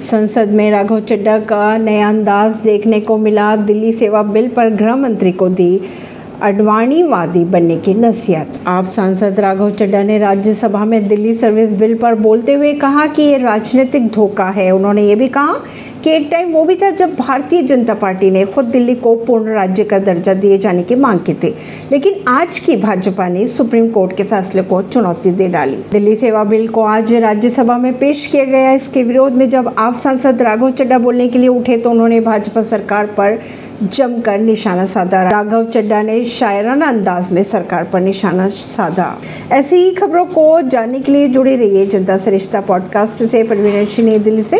संसद में राघव चड्डा का नया अंदाज देखने को मिला। दिल्ली सेवा बिल पर गृह मंत्री को दी अडवाणीवादी बनने की नसीहत। आप सांसद राघव चड्डा ने राज्यसभा में दिल्ली सर्विस बिल पर बोलते हुए कहा कि ये राजनीतिक धोखा है। उन्होंने ये भी कहा कि एक टाइम वो भी था जब भारतीय जनता पार्टी ने खुद दिल्ली को पूर्ण राज्य का दर्जा दिए जाने की मांग की थी। लेकिन आज की भाजपा ने सुप्रीम कोर्ट के फैसले को चुनौती दे डाली। दिल्ली सेवा बिल को आज राज्यसभा में पेश किया गया। इसके विरोध में जब आप सांसद राघव चड्डा बोलने के लिए उठे तो उन्होंने भाजपा सरकार पर जमकर निशाना साधा। राघव चड्डा ने शायराना अंदाज में सरकार पर निशाना साधा। ऐसी ही खबरों को जानने के लिए जुड़े रहिए जनता सरिश्ता पॉडकास्ट से। परवीन सिंह दिल्ली से।